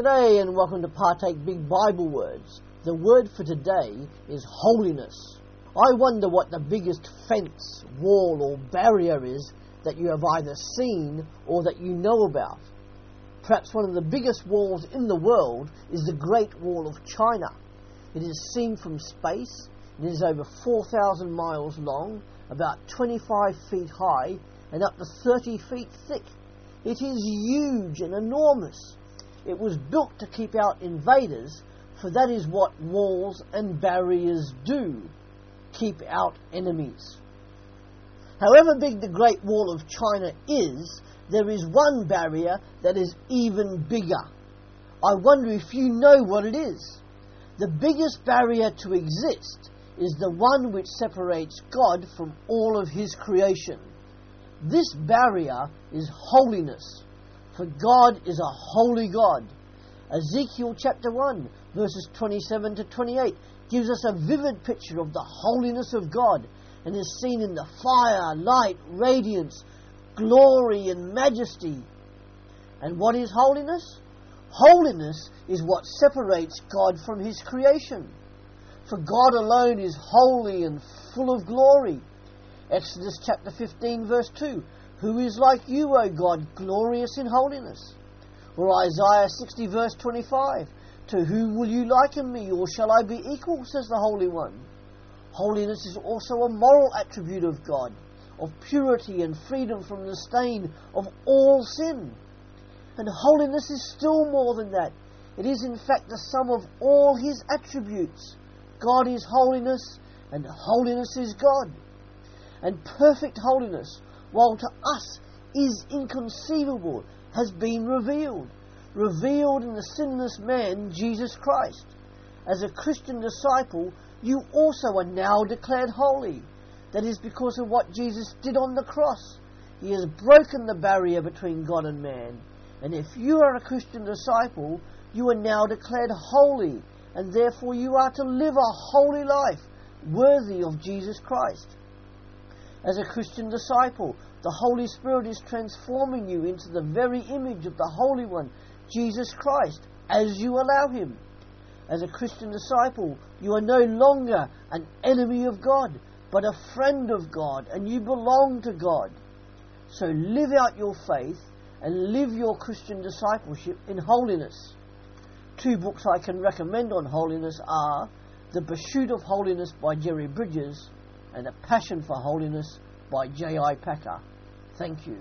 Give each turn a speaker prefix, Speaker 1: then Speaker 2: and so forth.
Speaker 1: G'day and welcome to Partake Big Bible Words. The word for today is holiness. I wonder what the biggest fence, wall, or barrier is that you have either seen or that you know about. Perhaps one of the biggest walls in the world is the Great Wall of China. It is seen from space. It is over 4,000 miles long, about 25 feet high, and up to 30 feet thick. It is huge and enormous. It was built to keep out invaders, for that is what walls and barriers do keep out enemies. However big the Great Wall of China is, there is one barrier that is even bigger. I wonder if you know what it is. The biggest barrier to exist is the one which separates God from all of His creation. This barrier is holiness, for God is a holy God. Ezekiel chapter 1, verses 27 to 28, gives us a vivid picture of the holiness of God and is seen in the fire, light, radiance, glory, and majesty. And what is holiness? Holiness is what separates God from His creation. For God alone is holy and full of glory. Exodus chapter 15, verse 2 Who is like you, O God, glorious in holiness? Or Isaiah 60, verse 25 To whom will you liken me, or shall I be equal, says the Holy One? Holiness is also a moral attribute of God, of purity and freedom from the stain of all sin. And holiness is still more than that. It is, in fact, the sum of all His attributes. God is holiness, and holiness is God and perfect holiness, while to us is inconceivable, has been revealed. Revealed in the sinless man, Jesus Christ. As a Christian disciple, you also are now declared holy. That is because of what Jesus did on the cross. He has broken the barrier between God and man. And if you are a Christian disciple, you are now declared holy, and therefore you are to live a holy life worthy of Jesus Christ. As a Christian disciple, the Holy Spirit is transforming you into the very image of the Holy One, Jesus Christ, as you allow Him. As a Christian disciple, you are no longer an enemy of God, but a friend of God, and you belong to God. So live out your faith and live your Christian discipleship in holiness. Two books I can recommend on holiness are The Pursuit of Holiness by Jerry Bridges and A Passion for Holiness by J.I. Packer. Thank you.